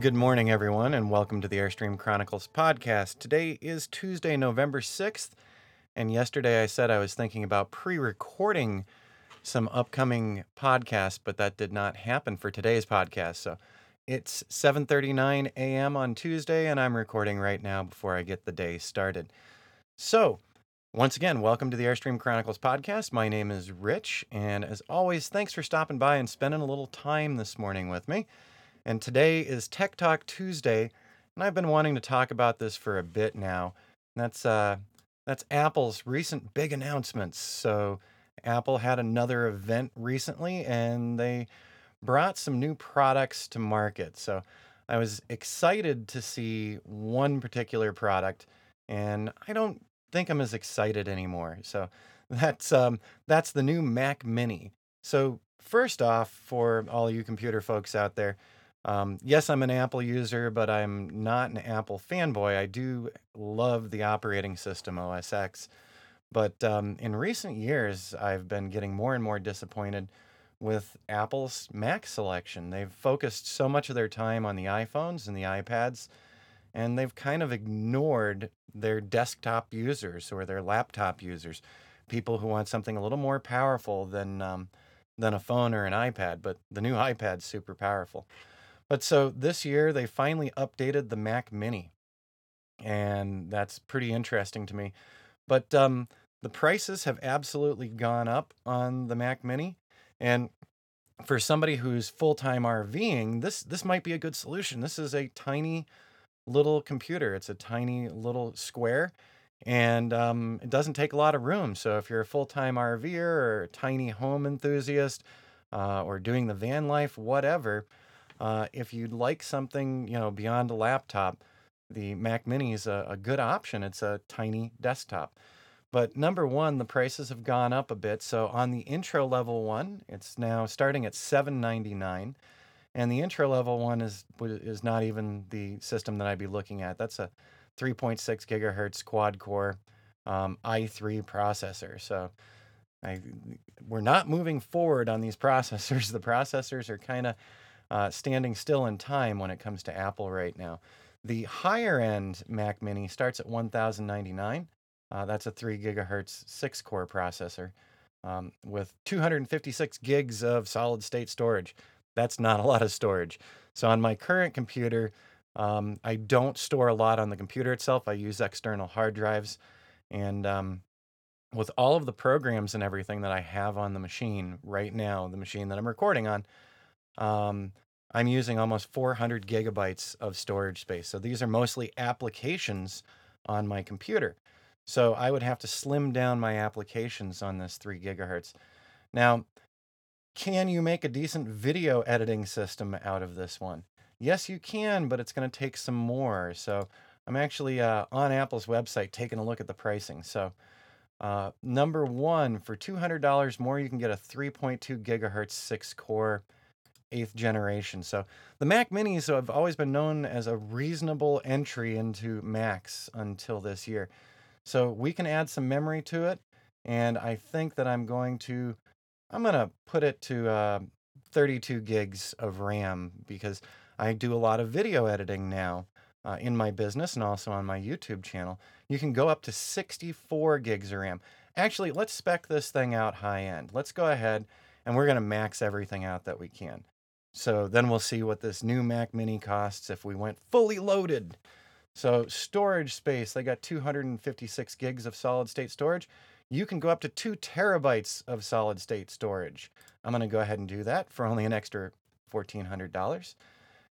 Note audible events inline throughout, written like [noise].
Good morning, everyone, and welcome to the Airstream Chronicles podcast. Today is Tuesday, November 6th, and yesterday I said I was thinking about pre recording some upcoming podcasts, but that did not happen for today's podcast. So it's 7:39 a.m. on Tuesday and I'm recording right now before I get the day started. So, once again, welcome to the Airstream Chronicles podcast. My name is Rich, and as always, thanks for stopping by and spending a little time this morning with me. And today is Tech Talk Tuesday, and I've been wanting to talk about this for a bit now. That's uh that's Apple's recent big announcements. So, Apple had another event recently and they brought some new products to market. So I was excited to see one particular product, and I don't think I'm as excited anymore. So [laughs] that's um, that's the new Mac Mini. So first off, for all you computer folks out there, um, yes, I'm an Apple user, but I'm not an Apple fanboy. I do love the operating system OS X. But um, in recent years, I've been getting more and more disappointed with Apple's Mac selection. They've focused so much of their time on the iPhones and the iPads, and they've kind of ignored their desktop users or their laptop users, people who want something a little more powerful than um, than a phone or an iPad. But the new iPad's super powerful. But so this year they finally updated the Mac Mini, and that's pretty interesting to me. But um, the prices have absolutely gone up on the Mac Mini, and for somebody who's full time RVing, this this might be a good solution. This is a tiny little computer. It's a tiny little square, and um, it doesn't take a lot of room. So if you're a full time RVer or a tiny home enthusiast, uh, or doing the van life, whatever, uh, if you'd like something you know beyond a laptop, the Mac Mini is a, a good option. It's a tiny desktop. But number one, the prices have gone up a bit. So on the intro level one, it's now starting at seven ninety nine, and the intro level one is is not even the system that I'd be looking at. That's a 3.6 gigahertz quad core um, i3 processor. So I, we're not moving forward on these [laughs] processors. The processors are kind of uh, standing still in time when it comes to Apple right now. The higher end Mac Mini starts at 1099 uh, that's a 3 gigahertz 6 core processor um, with 256 gigs of solid state storage. That's not a lot of storage. So on my current computer, um, I don't store a lot on the computer itself. I use external hard drives. And um, with all of the programs and everything that I have on the machine right now, the machine that I'm recording on, um, I'm using almost 400 gigabytes of storage space. So these are mostly applications on my computer. So I would have to slim down my applications on this 3 gigahertz. Now, can you make a decent video editing system out of this one? Yes, you can, but it's going to take some more. So I'm actually uh, on Apple's website taking a look at the pricing. So uh, number one, for $200 more, you can get a 3.2 gigahertz six core eighth generation. So the Mac Minis have always been known as a reasonable entry into Macs until this year. So we can add some memory to it. And I think that I'm going to, I'm going to put it to uh, 32 gigs of RAM because I do a lot of video editing now uh, in my business and also on my YouTube channel. You can go up to 64 gigs of RAM. Actually, let's spec this thing out high end. Let's go ahead and we're going to max everything out that we can. So then we'll see what this new Mac Mini costs if we went fully loaded. So storage space, they got 256 gigs of solid state storage. You can go up to two terabytes of solid state storage. I'm going to go ahead and do that for only an extra $1,400.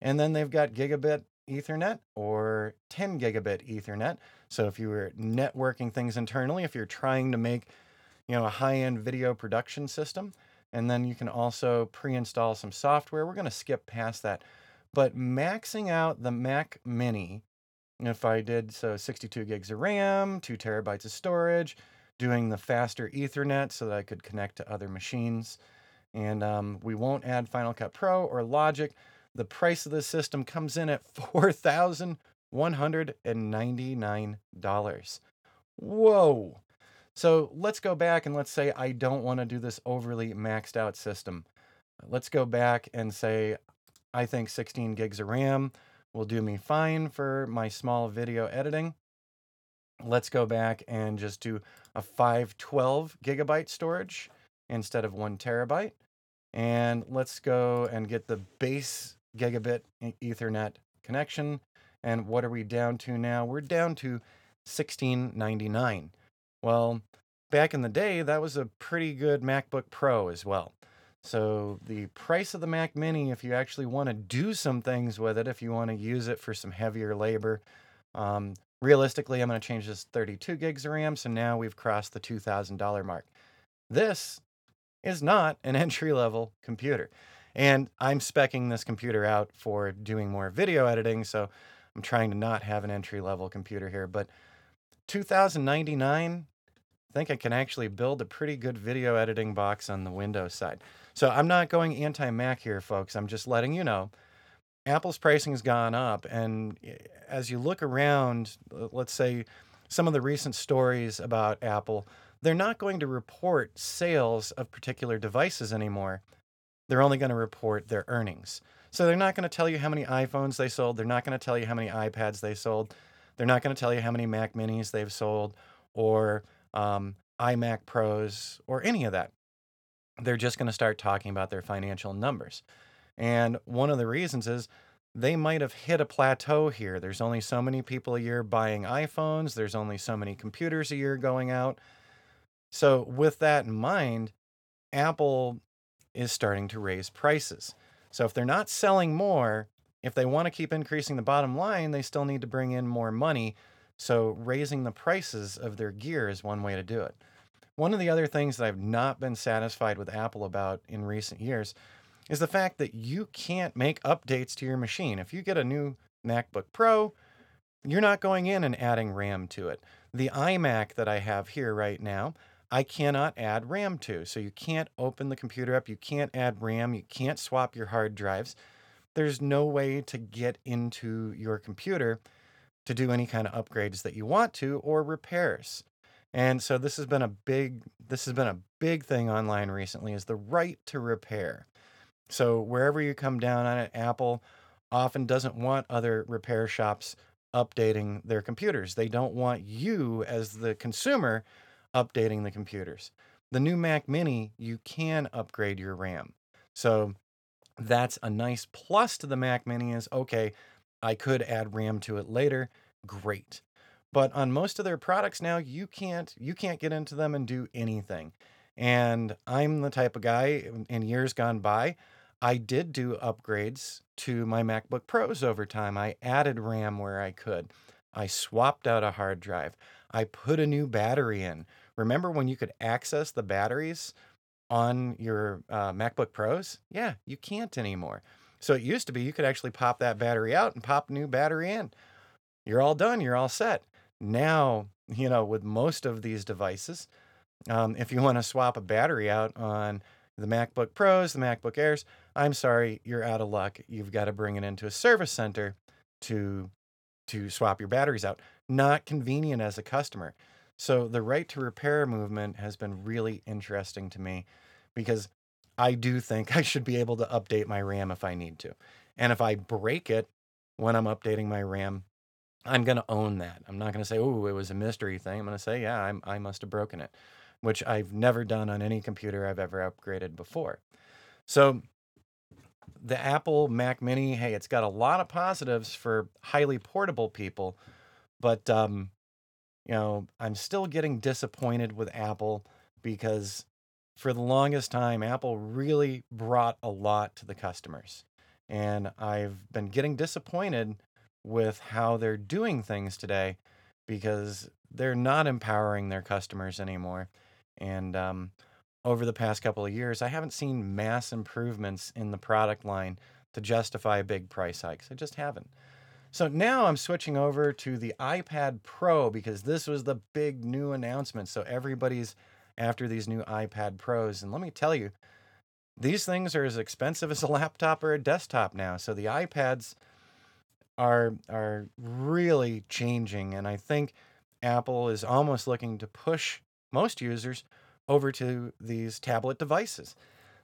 And then they've got gigabit Ethernet or 10 gigabit Ethernet. So if you were networking things internally, if you're trying to make, you know, a high-end video production system, and then you can also pre-install some software. We're going to skip past that. But maxing out the Mac Mini if I did so 62 gigs of RAM, two terabytes of storage, doing the faster Ethernet so that I could connect to other machines. And um, we won't add Final Cut Pro or Logic. The price of this system comes in at [laughs] $4,199. Whoa. So let's go back and let's say I don't want to do this overly maxed out system. Let's go back and say I think 16 gigs of RAM will do me fine for my small video editing. Let's go back and just do a 512 gigabyte storage instead of one terabyte. And let's go and get the base gigabit Ethernet connection. And what are we down to now? We're down to 1699. Well, back in the day, that was a pretty good MacBook Pro as well. So the price of the Mac Mini, if you actually want to do some things with it, if you want to use it for some heavier labor, um, realistically, I'm going to change this 32 gigs of RAM. So now we've crossed the $2,000 mark. This is not an [laughs] entry level computer. And I'm specing this computer out for doing more video editing. So I'm trying to not have an entry level computer here. But 2099, I think I can actually build a pretty good video editing box on the Windows side. So I'm not going anti Mac here, folks. I'm just letting you know. Apple's pricing has gone up. And eh, as you look around, let's say some of the recent stories about Apple, they're not going to report sales of particular devices anymore. They're only going to report their earnings. So they're not going to tell you how many iPhones they sold. They're not going to tell you how many iPads they sold. They're not going to tell you how many Mac Minis they've sold or um, iMac Pros or any of that. They're just going to start talking about their financial numbers. And one of the reasons is they might have hit a plateau here. There's only so many people a year buying iPhones, there's only so many computers a year going out. So, with that in mind, Apple is starting to raise prices. So, if they're not selling more, if they want to keep increasing the bottom line, they still need to bring in more money so raising the prices of their gear is one way to do it. One of the other things that I've not been satisfied with Apple about in recent years is the fact that you can't make updates to your machine. If you get a new MacBook Pro, you're not going in and adding RAM to it. The iMac that I have here right now, I cannot add RAM to. So you can't open the computer up, you can't add RAM, you can't swap your hard drives. There's no way to get into your computer to do any kind of upgrades that you want to or repairs. And so this has been a big this has been a big thing online recently is the right to repair. So wherever you come down on it, Apple often doesn't want other repair shops updating their computers. They don't want you as the consumer updating the computers. The new Mac Mini, you can upgrade your RAM. So that's a nice plus to the Mac Mini is okay, I could add RAM to it later. Great. But on most of their products now, you can't you can't get into them and do anything. And I'm the type of guy in years gone by, I did do upgrades to my MacBook Pros over time. I added RAM where I could. I swapped out a hard drive. I put a new battery in. Remember when you could access the batteries on your uh, MacBook Pros? Yeah, you can't anymore. So it used to be you could actually pop that battery out and pop a new battery in. You're all done, you're all set. Now, you know, with most of these devices, um, if you want to swap a battery out on the MacBook Pros, the MacBook Airs, I'm sorry, you're out of luck. You've got to bring it into a service center to to swap your batteries out. Not convenient as a customer. So the right to repair movement has been really interesting to me because I do think I should be able to update my RAM if I need to. And if I break it when I'm updating my RAM, I'm going to own that. I'm not going to say, oh, it was a mystery thing. I'm going to say, yeah, I'm, I must have broken it, which I've never done on any computer I've ever upgraded before. So the Apple Mac Mini, hey, it's got a lot of positives for highly portable people, but um, you know, I'm still getting disappointed with Apple because for the longest time, Apple really brought a lot to the customers. And I've been getting disappointed with how they're doing things today because they're not empowering their customers anymore. And um, over the past couple of years, I haven't seen mass improvements in the product line to justify big price hikes. I just haven't. So now I'm switching over to the iPad Pro because this was the big new announcement. So everybody's after these new iPad Pros. And let me tell you, these things are as expensive as a laptop or a desktop now. So the iPads are are really changing and I think Apple is almost looking to push most users over to these tablet devices.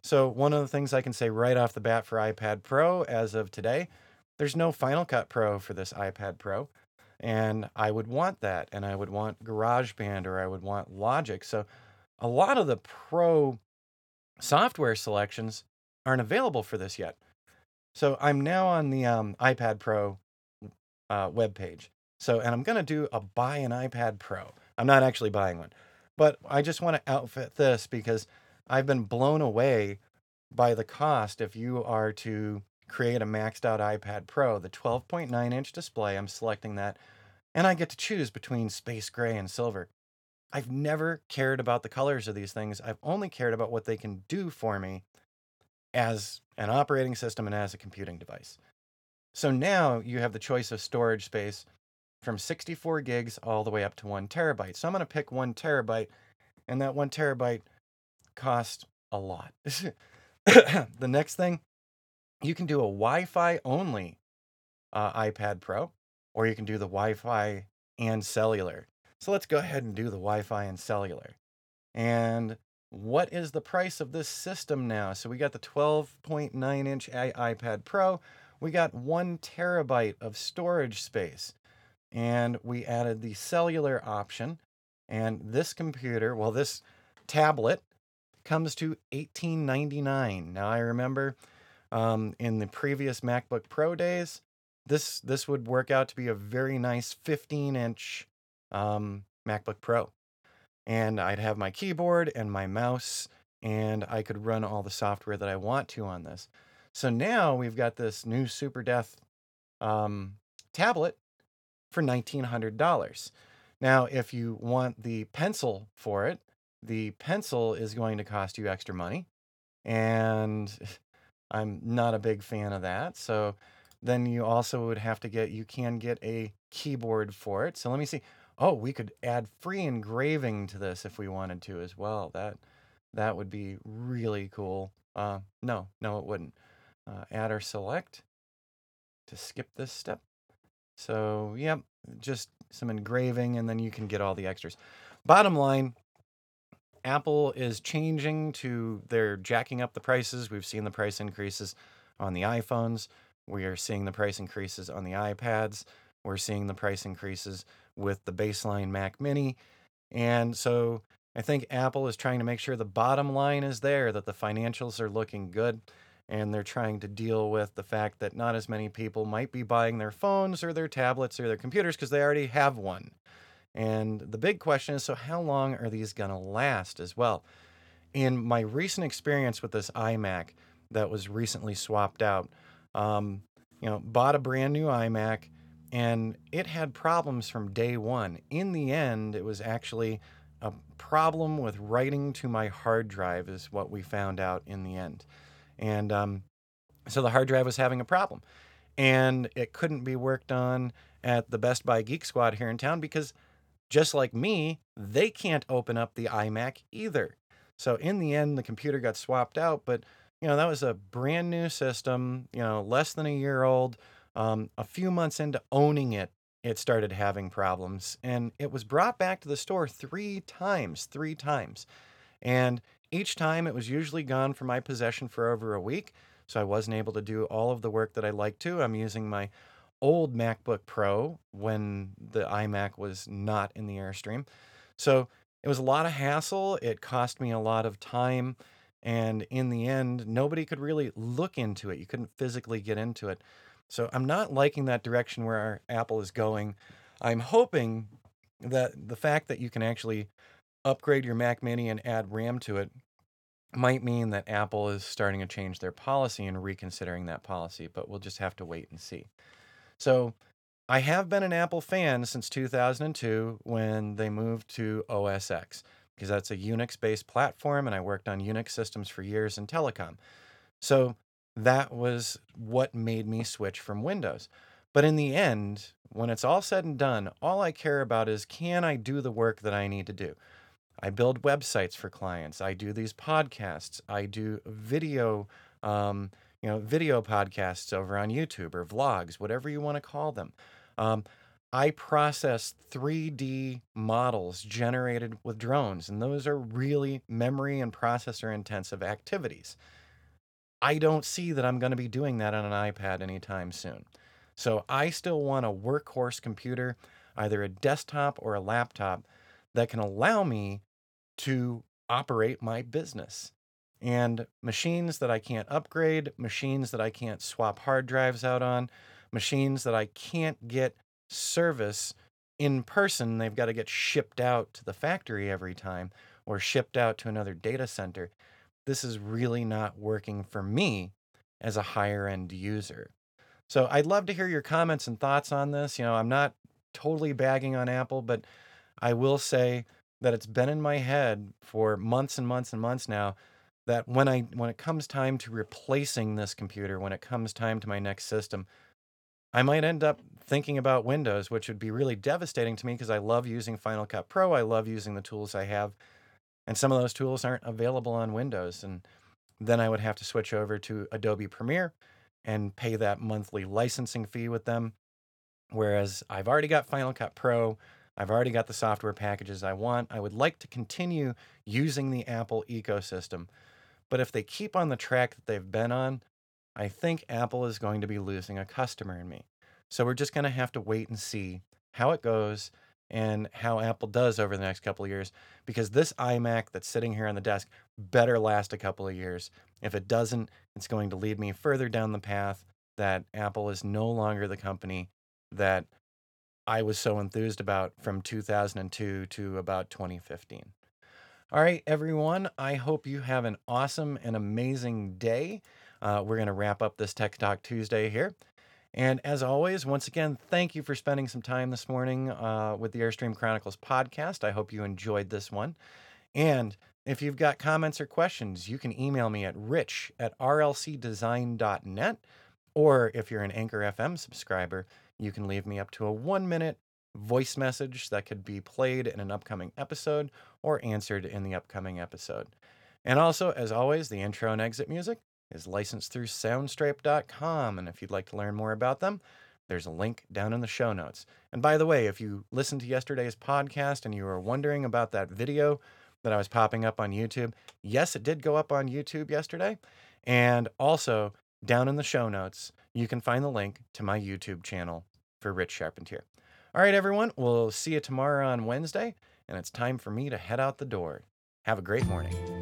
So one of the things I can say right off the bat for iPad Pro as of today, there's no Final Cut Pro for this iPad Pro. And I would want that. And I would want GarageBand or I would want Logic. So a lot of the Pro software selections aren't available for this yet. So I'm now on the um, iPad Pro uh, web page. So, and I'm going to do a buy an iPad Pro. I'm not actually buying one, but I just want to outfit this because I've been blown away by the cost if you are to create a maxed out iPad Pro, the 12.9 inch display, I'm selecting that, and I get to choose between space gray and silver. I've never cared about the colors of these things. I've only cared about what they can do for me as an operating system and as a computing device. So now you have the choice of storage space from 64 gigs all the way up to one terabyte. So I'm going to pick one terabyte, and that one terabyte costs a lot. [laughs] the next thing, you can do a Wi Fi only uh, iPad Pro, or you can do the Wi Fi and cellular. So let's go ahead and do the Wi Fi and cellular. And what is the price of this system now? So we got the 12.9 inch iPad Pro, we got one terabyte of storage space, and we added the cellular option. And this computer, well, this tablet comes to 1899. Now I remember um, in the previous MacBook Pro days, this this would work out to be a very nice 15 inch um, MacBook Pro, and I'd have my keyboard and my mouse, and I could run all the software that I want to on this. So now we've got this new Super Death um, tablet for $1,900. Now, if you want the pencil for it, the pencil is going to cost you extra money. And [laughs] I'm not a big fan of that. So then you also would have to get, you can get a keyboard for it. So let me see. Oh, we could add free engraving to this if we wanted to as well. That that would be really cool. Uh, no, no, it wouldn't. Uh, add or select to skip this step. So, yep, just some engraving, and then you can get all the extras. Bottom line, Apple is changing to they're jacking up the prices. We've seen the price increases on the iPhones. We are seeing the price increases on the iPads. We're seeing the price increases with the baseline Mac Mini. And so I think Apple is trying to make sure the bottom line is there, that the financials are looking good. And they're trying to deal with the fact that not as many people might be buying their phones or their tablets or their computers because they already have one. And the big question is so, how long are these going to last as well? In my recent experience with this iMac that was recently swapped out, um, you know, bought a brand new iMac and it had problems from day one. In the end, it was actually a problem with writing to my hard drive, is what we found out in the end. And um, so the hard drive was having a problem. And it couldn't be worked on at the Best Buy Geek Squad here in town because just like me, they can't open up the iMac either. So in the end, the computer got swapped out, but you know, that was a brand new system, you know, less than a year old. Um, a few months into owning it, it started having problems and it was brought back to the store three times, three times. And each time it was usually gone from my possession for over a week. So I wasn't able to do all of the work that I like to. I'm using my old MacBook Pro when the iMac was not in the Airstream. So it was a lot of hassle. It cost me a lot of time. And in the end, nobody could really look into it. You couldn't physically get into it. So I'm not liking that direction where Apple is going. I'm hoping that the fact that you can actually upgrade your Mac Mini and add RAM to it might mean that Apple is starting to change their policy and reconsidering that policy, but we'll just have to wait and see. So I have been an Apple fan since 2002 when they moved to OS X because that's a Unix based platform and I worked on Unix systems for years in telecom. So that was what made me switch from Windows. But in the end, when it's all said and done, all I care about is can I do the work that I need to do? I build websites for clients. I do these podcasts. I do video um, you know, video podcasts over on YouTube or vlogs, whatever you want to call them. Um, I process 3D models generated with drones, and those are really memory and processor intensive activities. I don't see that I'm going to be doing that on an iPad anytime soon. So I still want a workhorse computer, either a desktop or a laptop, that can allow me to operate my business. And machines that I can't upgrade, machines that I can't swap hard drives out on, machines that I can't get service in person, they've got to get shipped out to the factory every time or shipped out to another data center. This is really not working for me as a higher end user. So I'd love to hear your comments and thoughts on this. You know, I'm not totally bagging on Apple, but I will say that it's been in my head for months and months and months now that when I when it comes time to replacing this computer, when it comes time to my next system, I might end up thinking about Windows, which would be really devastating to me because I love using Final Cut Pro. I love using the tools I have, and some of those tools aren't available on Windows. And then I would have to switch over to Adobe Premiere and pay that monthly licensing fee with them. Whereas I've already got Final Cut Pro, I've already got the software packages I want. I would like to continue using the Apple ecosystem. But if they keep on the track that they've been on, I think Apple is going to be losing a customer in me. So we're just going to have to wait and see how it goes and how Apple does over the next couple of years because this iMac that's sitting here on the desk better last a couple of years. If it doesn't, it's going to lead me further down the path that Apple is no longer the company that I was so enthused about from 2002 to about 2015. All right, everyone, I hope you have an awesome and amazing day. Uh, we're going to wrap up this Tech Talk Tuesday here. And as always, once again, thank you for spending some time this morning uh, with the Airstream Chronicles podcast. I hope you enjoyed this one. And if you've got comments or questions, you can email me at rich at rlcdesign.net. Or if you're an Anchor FM subscriber, you can leave me up to a one minute voice message that could be played in an upcoming episode or answered in the upcoming episode. And also, as always, the intro and exit music is licensed through soundstripe.com. And if you'd like to learn more about them, there's a link down in the show notes. And by the way, if you listened to yesterday's podcast and you were wondering about that video that I was popping up on YouTube, yes, it did go up on YouTube yesterday. And also, down in the show notes, you can find the link to my YouTube channel for Rich Charpentier. All right, everyone, we'll see you tomorrow on Wednesday, and it's time for me to head out the door. Have a great morning.